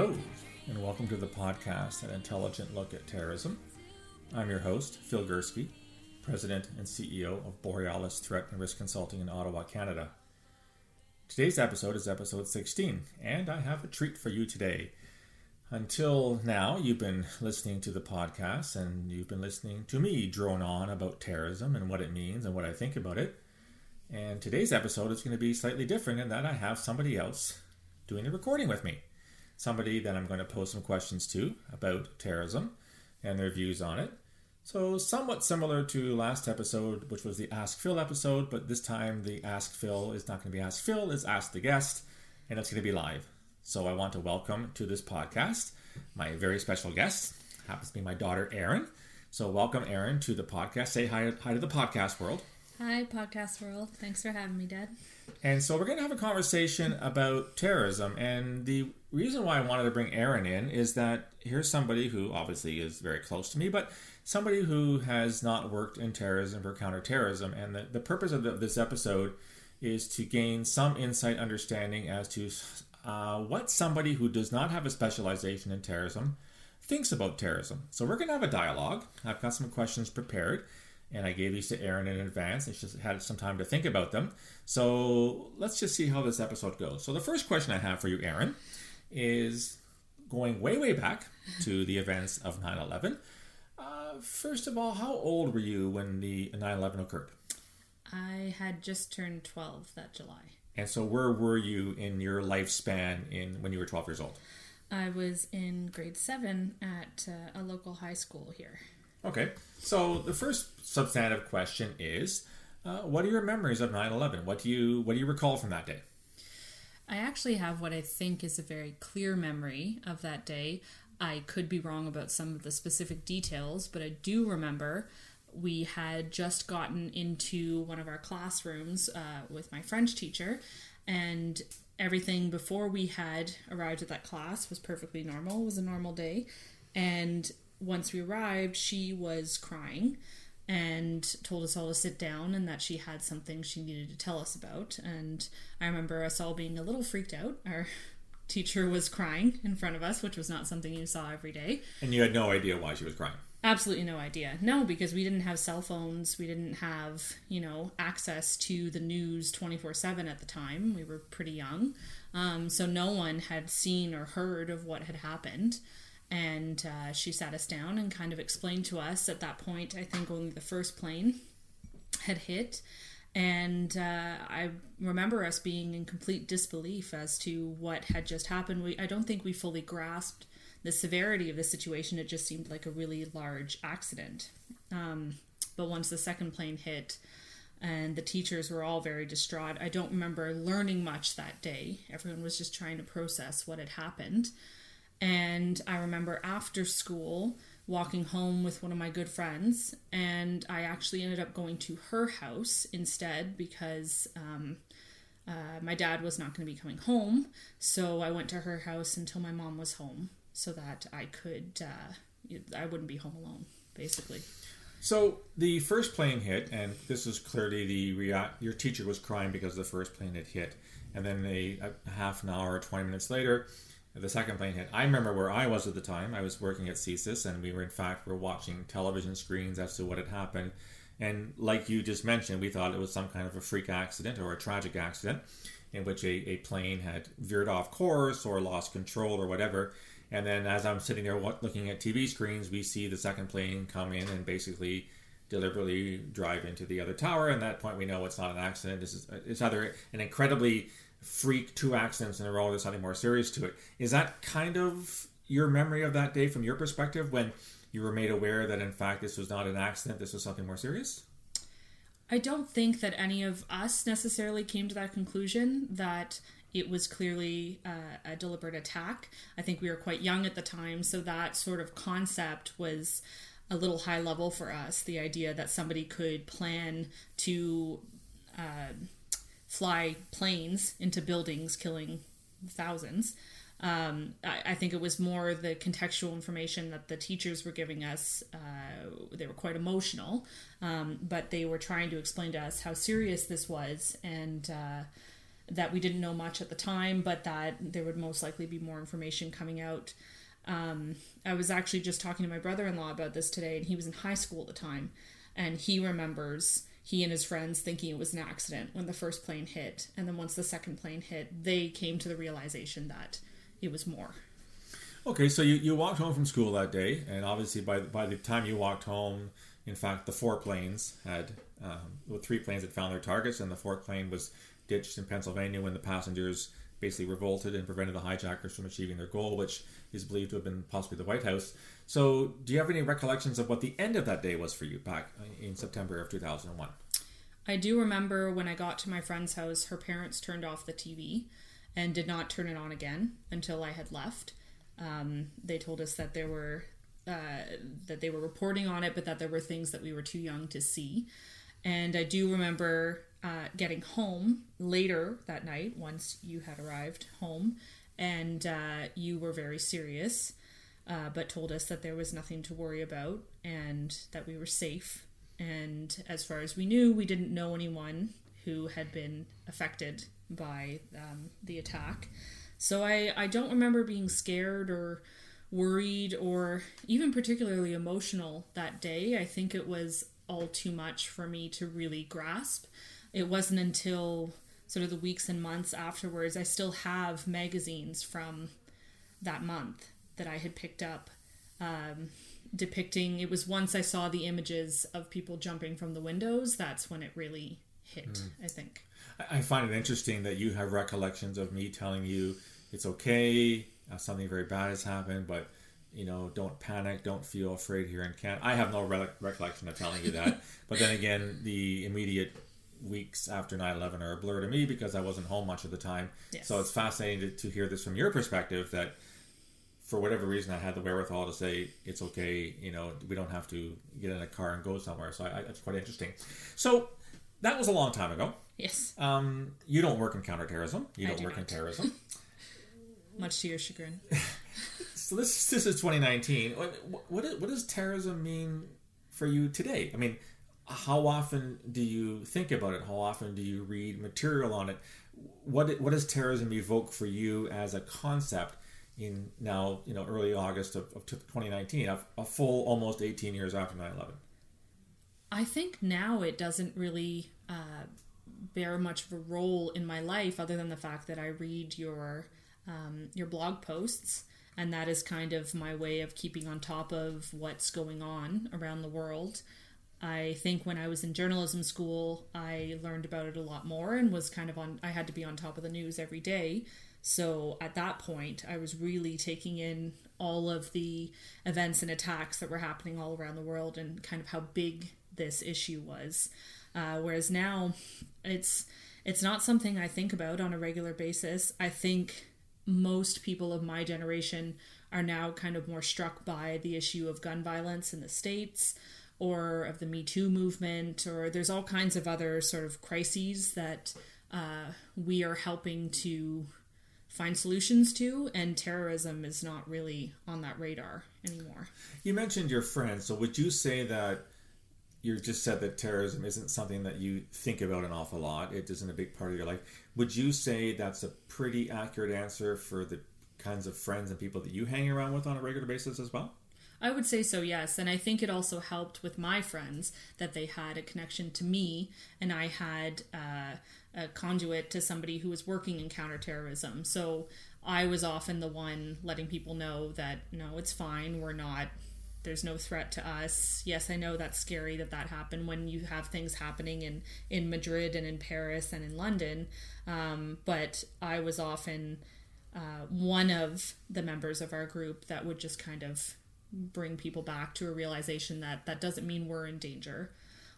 Hello, and welcome to the podcast, An Intelligent Look at Terrorism. I'm your host, Phil Gurski, President and CEO of Borealis Threat and Risk Consulting in Ottawa, Canada. Today's episode is episode 16, and I have a treat for you today. Until now, you've been listening to the podcast and you've been listening to me drone on about terrorism and what it means and what I think about it. And today's episode is going to be slightly different in that I have somebody else doing the recording with me. Somebody that I'm going to pose some questions to about terrorism and their views on it. So, somewhat similar to last episode, which was the Ask Phil episode, but this time the Ask Phil is not going to be Ask Phil, it's Ask the Guest, and it's going to be live. So, I want to welcome to this podcast my very special guest, happens to be my daughter, Erin. So, welcome, Erin, to the podcast. Say hi, hi to the podcast world. Hi, podcast world. Thanks for having me, Dad. And so we're going to have a conversation about terrorism. And the reason why I wanted to bring Erin in is that here's somebody who obviously is very close to me, but somebody who has not worked in terrorism or counterterrorism. And the, the purpose of the, this episode is to gain some insight, understanding as to uh, what somebody who does not have a specialization in terrorism thinks about terrorism. So we're going to have a dialogue. I've got some questions prepared and I gave these to Erin in advance. And she's had some time to think about them. So let's just see how this episode goes. So the first question I have for you, Erin, is going way, way back to the events of 9 11. Uh, first of all, how old were you when the 9 11 occurred? I had just turned 12 that July. And so, where were you in your lifespan in when you were 12 years old? I was in grade seven at uh, a local high school here. Okay. So the first substantive question is, uh, what are your memories of 9/11? What do you what do you recall from that day? I actually have what I think is a very clear memory of that day. I could be wrong about some of the specific details, but I do remember we had just gotten into one of our classrooms uh, with my French teacher, and everything before we had arrived at that class was perfectly normal. It was a normal day, and once we arrived, she was crying and told us all to sit down and that she had something she needed to tell us about. And I remember us all being a little freaked out. Our teacher was crying in front of us, which was not something you saw every day. And you had no idea why she was crying. Absolutely no idea. No, because we didn't have cell phones. We didn't have, you know, access to the news 24 7 at the time. We were pretty young. Um, so no one had seen or heard of what had happened and uh, she sat us down and kind of explained to us at that point i think only the first plane had hit. And uh, i remember us being in complete disbelief as to what had just happened. We, i don't think we fully grasped the severity of the situation. It just seemed like a really large accident. Um, but once the second plane hit and the teachers were all very distraught i don't remember learning much that day. Everyone was just trying to process what had happened and I remember after school walking home with one of my good friends, and I actually ended up going to her house instead because um, uh, my dad was not going to be coming home. So I went to her house until my mom was home so that I could, uh, I wouldn't be home alone, basically. So the first plane hit, and this is clearly the your teacher was crying because the first plane had hit, and then a, a half an hour, twenty minutes later, the second plane hit. I remember where I was at the time. I was working at CSIS, and we were in fact were watching television screens as to what had happened. And like you just mentioned, we thought it was some kind of a freak accident or a tragic accident in which a, a plane had veered off course or lost control or whatever. And then as I'm sitting there looking at TV screens, we see the second plane come in and basically deliberately drive into the other tower. And at that point, we know it's not an accident. This is uh, it's either an incredibly freak two accidents in a row. There's something more serious to it. Is that kind of your memory of that day from your perspective when you were made aware that in fact this was not an accident, this was something more serious? I don't think that any of us necessarily came to that conclusion that it was clearly uh, a deliberate attack. I think we were quite young at the time, so that sort of concept was a little high level for us. The idea that somebody could plan to uh, fly planes into buildings, killing thousands. Um, I, I, think it was more the contextual information that the teachers were giving us. Uh, they were quite emotional, um, but they were trying to explain to us how serious this was. And uh, that we didn't know much at the time, but that there would most likely be more information coming out. Um, I was actually just talking to my brother in law about this today, and he was in high school at the time, and he remembers he and his friends thinking it was an accident when the first plane hit, and then once the second plane hit, they came to the realization that it was more. Okay, so you, you walked home from school that day, and obviously by by the time you walked home, in fact, the four planes had um, the three planes had found their targets, and the fourth plane was ditched in Pennsylvania when the passengers basically revolted and prevented the hijackers from achieving their goal, which is believed to have been possibly the White House. So, do you have any recollections of what the end of that day was for you back in September of 2001? I do remember when I got to my friend's house, her parents turned off the TV and did not turn it on again until I had left. Um, they told us that there were uh, that they were reporting on it, but that there were things that we were too young to see. And I do remember uh, getting home later that night once you had arrived home, and uh, you were very serious, uh, but told us that there was nothing to worry about and that we were safe. And as far as we knew, we didn't know anyone who had been affected by um, the attack. So I, I don't remember being scared or worried or even particularly emotional that day. I think it was all too much for me to really grasp. It wasn't until sort of the weeks and months afterwards, I still have magazines from that month that I had picked up. Um, depicting it was once I saw the images of people jumping from the windows, that's when it really hit, mm. I think. I find it interesting that you have recollections of me telling you it's okay, uh, something very bad has happened, but you know, don't panic, don't feel afraid here in Canada. I have no re- recollection of telling you that, but then again, the immediate weeks after 9-11 are a blur to me because I wasn't home much of the time. Yes. So it's fascinating to, to hear this from your perspective that for whatever reason I had the wherewithal to say it's okay, you know, we don't have to get in a car and go somewhere. So I, I, that's quite interesting. So that was a long time ago. Yes. Um, you don't work in counterterrorism. You don't do work not. in terrorism. Much to your chagrin. so this this is 2019. What, what what does terrorism mean for you today? I mean, how often do you think about it? How often do you read material on it? What what does terrorism evoke for you as a concept in now you know early August of, of 2019, a, a full almost 18 years after 9/11? I think now it doesn't really uh, bear much of a role in my life, other than the fact that I read your um, your blog posts, and that is kind of my way of keeping on top of what's going on around the world. I think when I was in journalism school, I learned about it a lot more and was kind of on, I had to be on top of the news every day. So at that point, I was really taking in all of the events and attacks that were happening all around the world and kind of how big this issue was. Uh, whereas now, it's it's not something I think about on a regular basis. I think most people of my generation are now kind of more struck by the issue of gun violence in the states or of the Me Too movement, or there's all kinds of other sort of crises that uh, we are helping to find solutions to, and terrorism is not really on that radar anymore. You mentioned your friends, so would you say that you just said that terrorism isn't something that you think about an awful lot. It isn't a big part of your life. Would you say that's a pretty accurate answer for the kinds of friends and people that you hang around with on a regular basis as well? I would say so, yes. And I think it also helped with my friends that they had a connection to me and I had uh, a conduit to somebody who was working in counterterrorism. So I was often the one letting people know that, no, it's fine. We're not there's no threat to us. Yes, I know that's scary that that happened when you have things happening in in Madrid and in Paris and in London. Um, but I was often uh, one of the members of our group that would just kind of bring people back to a realization that that doesn't mean we're in danger.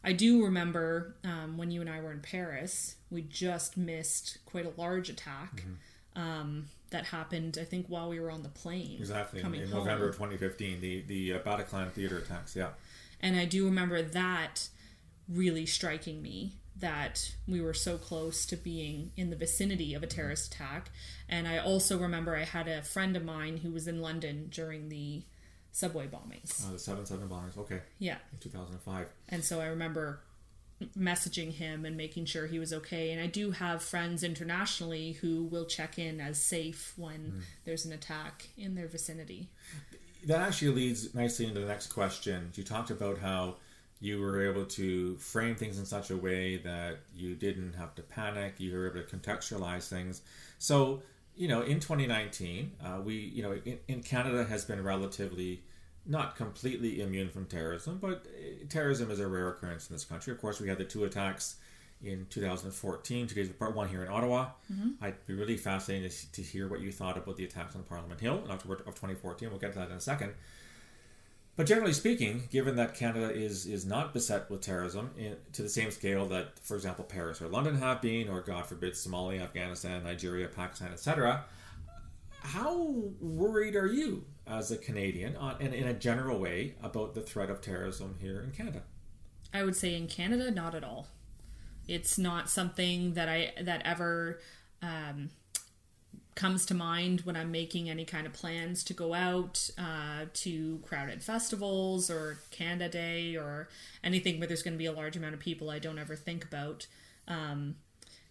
I do remember um, when you and I were in Paris, we just missed quite a large attack. Mm-hmm. Um, that happened, I think, while we were on the plane. Exactly, in, in November 2015, the, the uh, Bataclan theater attacks, yeah. And I do remember that really striking me that we were so close to being in the vicinity of a terrorist attack. And I also remember I had a friend of mine who was in London during the subway bombings. Uh, the 7 7 bombings. okay. Yeah. In 2005. And so I remember messaging him and making sure he was okay. And I do have friends internationally who will check in as safe when mm. there's an attack in their vicinity. That actually leads nicely into the next question. You talked about how you were able to frame things in such a way that you didn't have to panic, you were able to contextualize things. So, you know, in 2019, uh, we, you know, in, in Canada has been relatively not completely immune from terrorism, but uh, terrorism is a rare occurrence in this country. Of course, we had the two attacks in 2014, two days apart, one here in Ottawa. Mm-hmm. I'd be really fascinated to, to hear what you thought about the attacks on Parliament Hill in October of 2014. We'll get to that in a second. But generally speaking, given that Canada is is not beset with terrorism in, to the same scale that, for example, Paris or London have been, or God forbid, Somalia, Afghanistan, Nigeria, Pakistan, etc., how worried are you as a Canadian, on, in, in a general way, about the threat of terrorism here in Canada? I would say in Canada, not at all. It's not something that I that ever um, comes to mind when I'm making any kind of plans to go out uh, to crowded festivals or Canada Day or anything where there's going to be a large amount of people. I don't ever think about um,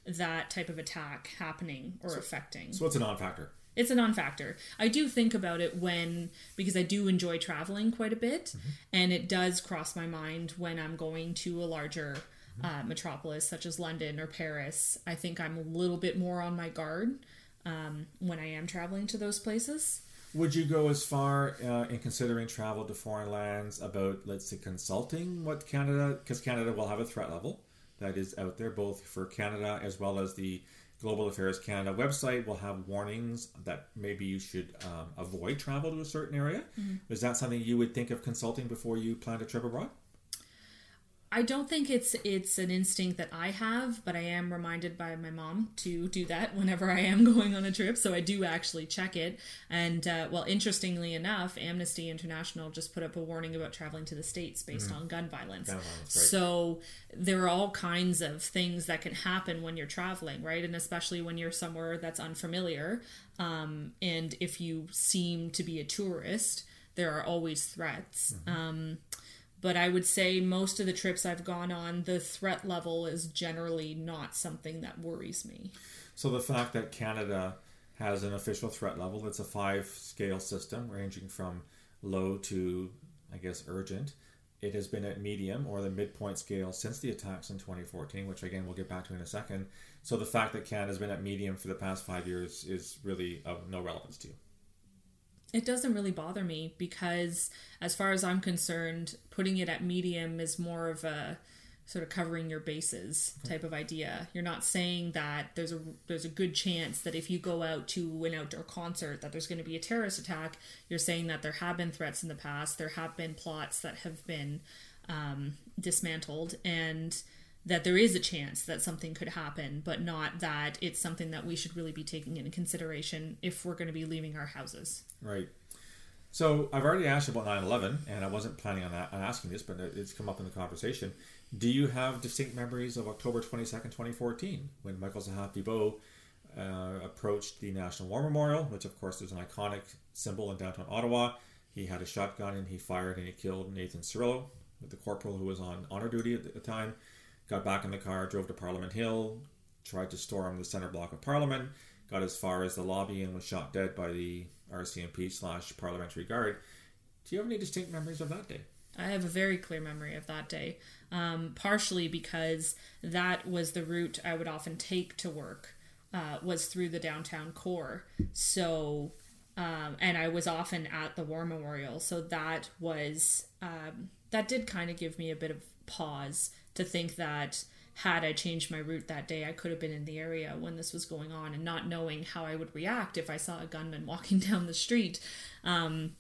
that type of attack happening or so, affecting. So, what's a non factor? It's a non factor. I do think about it when, because I do enjoy traveling quite a bit, mm-hmm. and it does cross my mind when I'm going to a larger mm-hmm. uh, metropolis such as London or Paris. I think I'm a little bit more on my guard um, when I am traveling to those places. Would you go as far uh, in considering travel to foreign lands about, let's say, consulting what Canada, because Canada will have a threat level that is out there, both for Canada as well as the Global Affairs Canada website will have warnings that maybe you should um, avoid travel to a certain area. Mm-hmm. Is that something you would think of consulting before you plan a trip abroad? I don't think it's it's an instinct that I have, but I am reminded by my mom to do that whenever I am going on a trip. So I do actually check it. And uh, well, interestingly enough, Amnesty International just put up a warning about traveling to the states based mm-hmm. on gun violence. Gun violence right. So there are all kinds of things that can happen when you're traveling, right? And especially when you're somewhere that's unfamiliar. Um, and if you seem to be a tourist, there are always threats. Mm-hmm. Um, but I would say most of the trips I've gone on, the threat level is generally not something that worries me. So the fact that Canada has an official threat level, it's a five scale system ranging from low to, I guess, urgent. It has been at medium or the midpoint scale since the attacks in 2014, which again we'll get back to in a second. So the fact that Canada has been at medium for the past five years is really of no relevance to you it doesn't really bother me because as far as i'm concerned putting it at medium is more of a sort of covering your bases type of idea. You're not saying that there's a there's a good chance that if you go out to an outdoor concert that there's going to be a terrorist attack. You're saying that there have been threats in the past. There have been plots that have been um, dismantled. And that there is a chance that something could happen, but not that it's something that we should really be taking into consideration if we're going to be leaving our houses. Right. So I've already asked about 9/11, and I wasn't planning on, on asking this, but it's come up in the conversation. Do you have distinct memories of October 22nd, 2014, when Michael Zehaf-Bibeau uh, approached the National War Memorial, which of course is an iconic symbol in downtown Ottawa? He had a shotgun and he fired and he killed Nathan Cirillo, the corporal who was on honor duty at the time got back in the car, drove to Parliament Hill, tried to storm the centre block of Parliament, got as far as the lobby and was shot dead by the RCMP slash parliamentary guard. Do you have any distinct memories of that day? I have a very clear memory of that day, um, partially because that was the route I would often take to work, uh, was through the downtown core. So, um, and I was often at the War Memorial, so that was um, that did kind of give me a bit of pause to think that had I changed my route that day, I could have been in the area when this was going on and not knowing how I would react if I saw a gunman walking down the street. Um,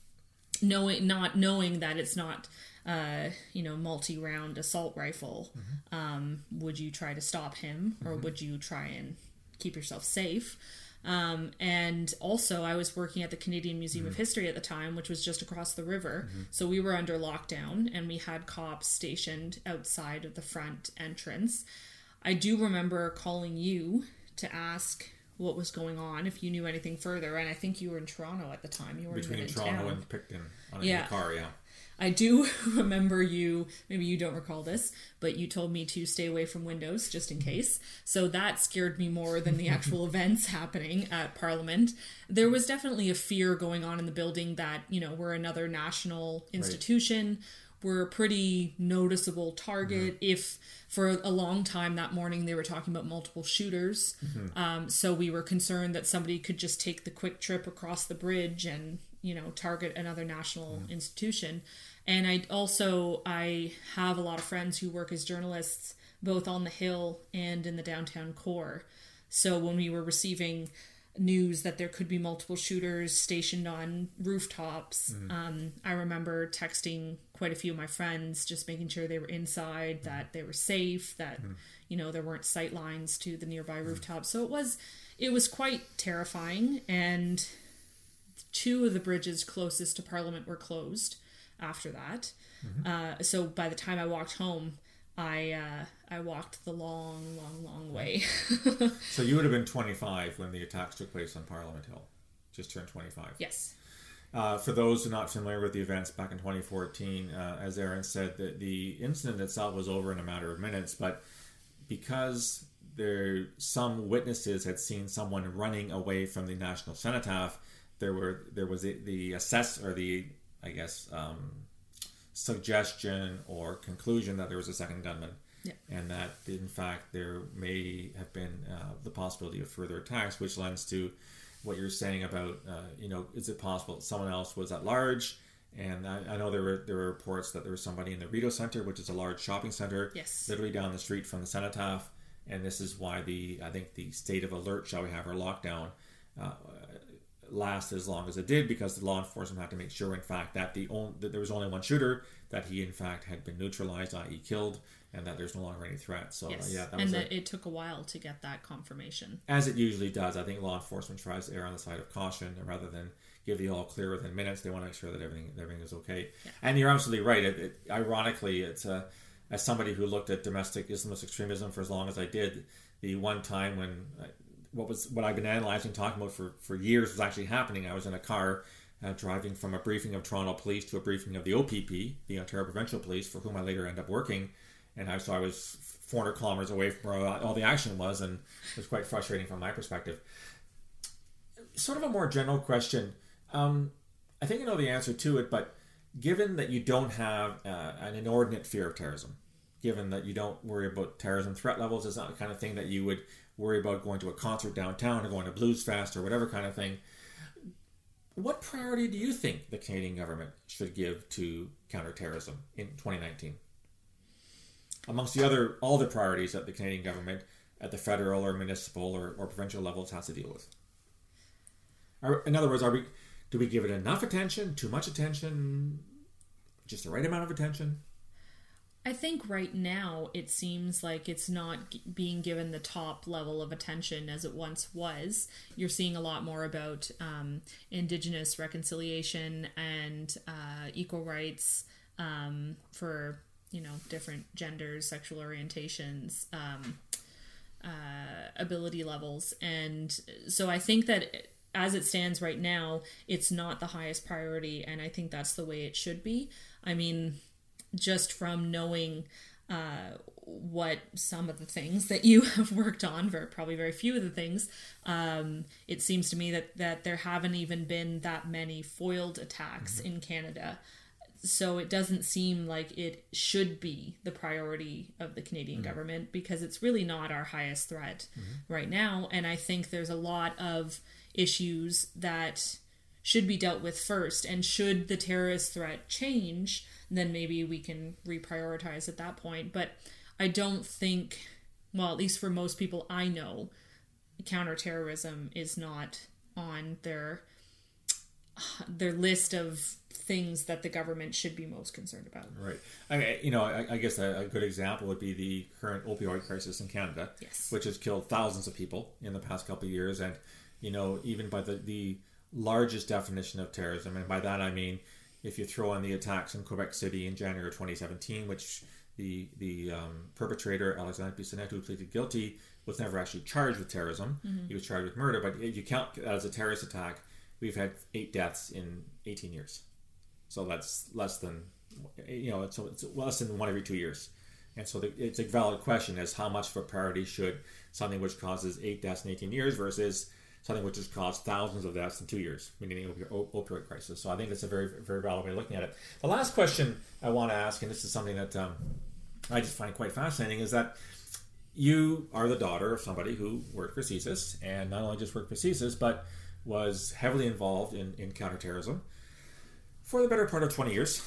knowing, not knowing that it's not, uh, you know, multi round assault rifle. Mm-hmm. Um, would you try to stop him or mm-hmm. would you try and keep yourself safe? Um, and also, I was working at the Canadian Museum mm-hmm. of History at the time, which was just across the river. Mm-hmm. So we were under lockdown and we had cops stationed outside of the front entrance. I do remember calling you to ask what was going on, if you knew anything further. And I think you were in Toronto at the time. You were between Toronto town. and Picton on yeah. car, yeah. I do remember you, maybe you don't recall this, but you told me to stay away from windows just in case. So that scared me more than the actual events happening at Parliament. There was definitely a fear going on in the building that, you know, we're another national institution. Right. We're a pretty noticeable target. Mm-hmm. If for a long time that morning they were talking about multiple shooters, mm-hmm. um, so we were concerned that somebody could just take the quick trip across the bridge and you know target another national mm. institution and i also i have a lot of friends who work as journalists both on the hill and in the downtown core so when we were receiving news that there could be multiple shooters stationed on rooftops mm. um, i remember texting quite a few of my friends just making sure they were inside mm. that they were safe that mm. you know there weren't sight lines to the nearby mm. rooftops so it was it was quite terrifying and two of the bridges closest to Parliament were closed after that. Mm-hmm. Uh, so by the time I walked home, I uh, I walked the long, long, long way. so you would have been 25 when the attacks took place on Parliament Hill. Just turned 25. Yes. Uh, for those who are not familiar with the events back in 2014, uh, as Erin said, the, the incident itself was over in a matter of minutes, but because there some witnesses had seen someone running away from the National Cenotaph, there were there was the, the assess or the I guess um, suggestion or conclusion that there was a second gunman, yeah. and that in fact there may have been uh, the possibility of further attacks, which lends to what you're saying about uh, you know is it possible that someone else was at large? And I, I, know there were there were reports that there was somebody in the Rideau Center, which is a large shopping center, yes. literally down the street from the Cenotaph. And this is why the I think the state of alert, shall we have, or lockdown, uh, last as long as it did because the law enforcement had to make sure, in fact, that the only, that there was only one shooter, that he in fact had been neutralized, i.e., killed, and that there's no longer any threat. So yes. uh, yeah, that and that a, it took a while to get that confirmation, as it usually does. I think law enforcement tries to err on the side of caution rather than give the all clear within minutes. They want to make sure that everything everything is okay. Yeah. And you're absolutely right. It, it, ironically, it's uh, as somebody who looked at domestic Islamist extremism for as long as I did, the one time when what was what I've been analyzing, talking about for, for years was actually happening. I was in a car uh, driving from a briefing of Toronto Police to a briefing of the OPP, the Ontario Provincial Police, for whom I later ended up working. And I so I was 400 kilometers away from where all the action was, and it was quite frustrating from my perspective. Sort of a more general question. Um, I think I know the answer to it, but given that you don't have uh, an inordinate fear of terrorism, given that you don't worry about terrorism threat levels, it's not the kind of thing that you would worry about going to a concert downtown or going to Blues Fest or whatever kind of thing. What priority do you think the Canadian government should give to counterterrorism in 2019? Amongst the other, all the priorities that the Canadian government at the federal or municipal or, or provincial levels has to deal with. Are, in other words, are we do we give it enough attention, too much attention, just the right amount of attention? I think right now it seems like it's not being given the top level of attention as it once was. You're seeing a lot more about um, Indigenous reconciliation and uh, equal rights um, for you know different genders, sexual orientations, um, uh, ability levels, and so I think that as it stands right now, it's not the highest priority, and I think that's the way it should be. I mean just from knowing uh, what some of the things that you have worked on, for probably very few of the things, um, it seems to me that that there haven't even been that many foiled attacks mm-hmm. in Canada. So it doesn't seem like it should be the priority of the Canadian mm-hmm. government because it's really not our highest threat mm-hmm. right now. And I think there's a lot of issues that should be dealt with first. And should the terrorist threat change, then maybe we can reprioritize at that point. But I don't think, well, at least for most people I know, counterterrorism is not on their their list of things that the government should be most concerned about. Right. I mean, you know, I, I guess a, a, good example would be the current opioid crisis in Canada, yes. which has killed thousands of people in the past couple of years, and you know, even by the the largest definition of terrorism, and by that I mean if you throw in the attacks in Quebec City in January 2017, which the the um, perpetrator Alexandre Bissonnette, who pleaded guilty, was never actually charged with terrorism. Mm-hmm. He was charged with murder, but if you count that as a terrorist attack, we've had eight deaths in 18 years. So that's less than you know, it's, it's less than one every two years. And so the, it's a valid question as how much of a priority should something which causes eight deaths in 18 years versus something which has caused thousands of deaths in two years, meaning the opioid, opioid crisis. So I think that's a very, very valid way of looking at it. The last question I want to ask, and this is something that um, I just find quite fascinating, is that you are the daughter of somebody who worked for CSIS, and not only just worked for CSIS, but was heavily involved in, in counterterrorism for the better part of 20 years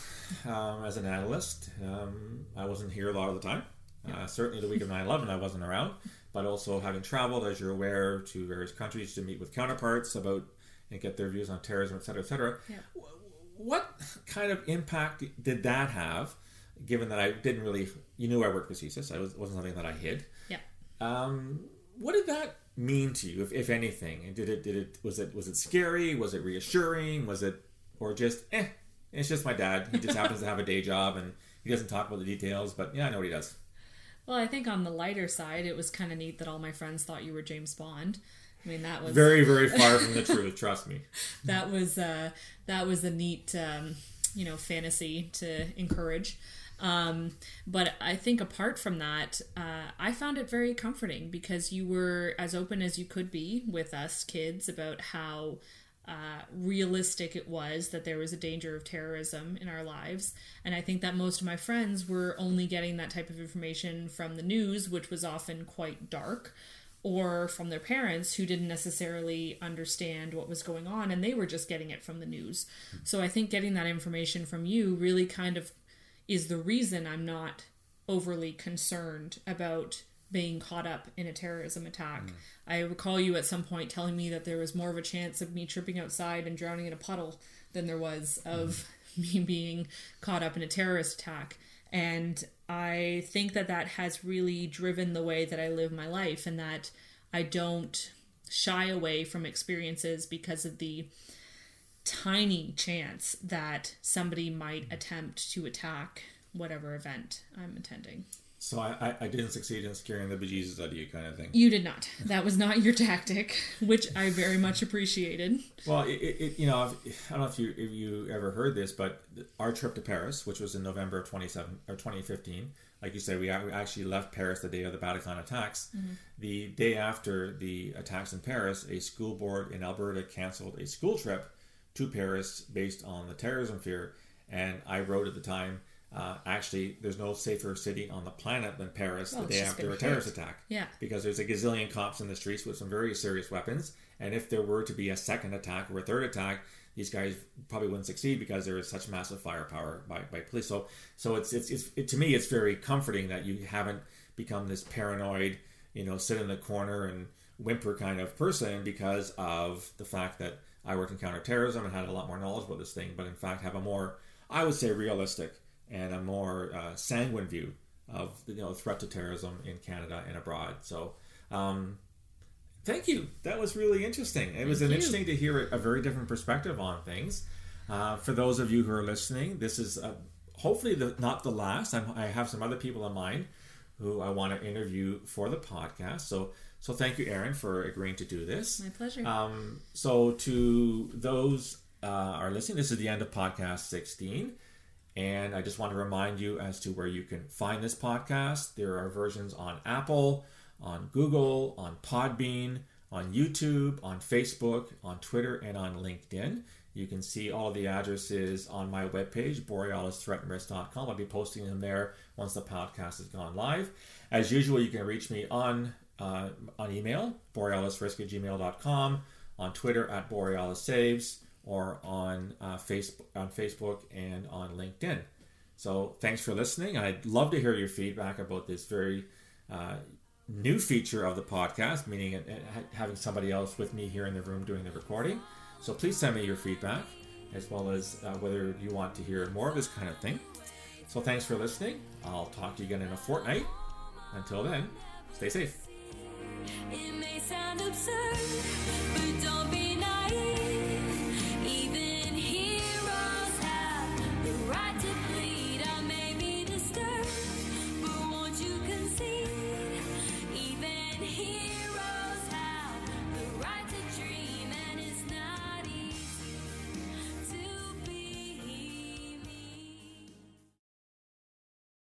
um, as an analyst. Um, I wasn't here a lot of the time. Uh, certainly the week of 9 11, I wasn't around, but also having traveled, as you're aware, to various countries to meet with counterparts about and get their views on terrorism, et cetera, et cetera. Yeah. What kind of impact did that have, given that I didn't really, you knew I worked with CSIS, I was, wasn't something that I hid. Yeah. Um, what did that mean to you, if, if anything? Did it, did it, was it, was it scary? Was it reassuring? Was it, or just, eh, it's just my dad. He just happens to have a day job and he doesn't talk about the details, but yeah, I know what he does. Well, I think on the lighter side, it was kind of neat that all my friends thought you were James Bond. I mean, that was very, very far from the truth. Trust me. that was uh, that was a neat, um, you know, fantasy to encourage. Um, but I think apart from that, uh, I found it very comforting because you were as open as you could be with us kids about how uh, realistic it was that there was a danger of terrorism in our lives. And I think that most of my friends were only getting that type of information from the news, which was often quite dark, or from their parents who didn't necessarily understand what was going on and they were just getting it from the news. So I think getting that information from you really kind of is the reason I'm not overly concerned about being caught up in a terrorism attack. Mm. I recall you at some point telling me that there was more of a chance of me tripping outside and drowning in a puddle than there was of mm. me being caught up in a terrorist attack. And I think that that has really driven the way that I live my life and that I don't shy away from experiences because of the tiny chance that somebody might attempt to attack whatever event I'm attending. So I, I, didn't succeed in scaring the bejesus out of you, kind of thing. You did not. That was not your tactic, which I very much appreciated. Well, it, it you know, I don't know if you if you ever heard this, but our trip to Paris, which was in November of 27 or 2015, like you said, we actually left Paris the day of the Bataclan attacks. Mm-hmm. The day after the attacks in Paris, a school board in Alberta canceled a school trip to Paris based on the terrorism fear, and I wrote at the time uh, actually, there's no safer city on the planet than Paris well, the day after a terrorist attack. Yeah. Because there's a gazillion cops in the streets with some very serious weapons. And if there were to be a second attack or a third attack, these guys probably wouldn't succeed because there is such massive firepower by, by police. So, so it's, it's, it's it, to me, it's very comforting that you haven't become this paranoid, you know, sit in the corner and whimper kind of person because of the fact that I worked in counterterrorism and had a lot more knowledge about this thing, but in fact have a more, I would say, realistic and a more uh, sanguine view of the you know, threat to terrorism in Canada and abroad. So, um, thank you. That was really interesting. It thank was interesting to hear a very different perspective on things. Uh, for those of you who are listening, this is uh, hopefully the, not the last. I'm, i have some other people in mind who I want to interview for the podcast. So, so thank you, Erin, for agreeing to do this. My pleasure. Um, so, to those uh, are listening, this is the end of podcast 16. And I just want to remind you as to where you can find this podcast. There are versions on Apple, on Google, on Podbean, on YouTube, on Facebook, on Twitter, and on LinkedIn. You can see all the addresses on my webpage, borealisthreatandrisk.com. I'll be posting them there once the podcast has gone live. As usual, you can reach me on uh, on email, borealisrisk at gmail.com, on Twitter at borealissaves, or on uh, Facebook, on Facebook and on LinkedIn. So thanks for listening. I'd love to hear your feedback about this very uh, new feature of the podcast, meaning having somebody else with me here in the room doing the recording. So please send me your feedback as well as uh, whether you want to hear more of this kind of thing. So thanks for listening. I'll talk to you again in a fortnight. Until then, stay safe.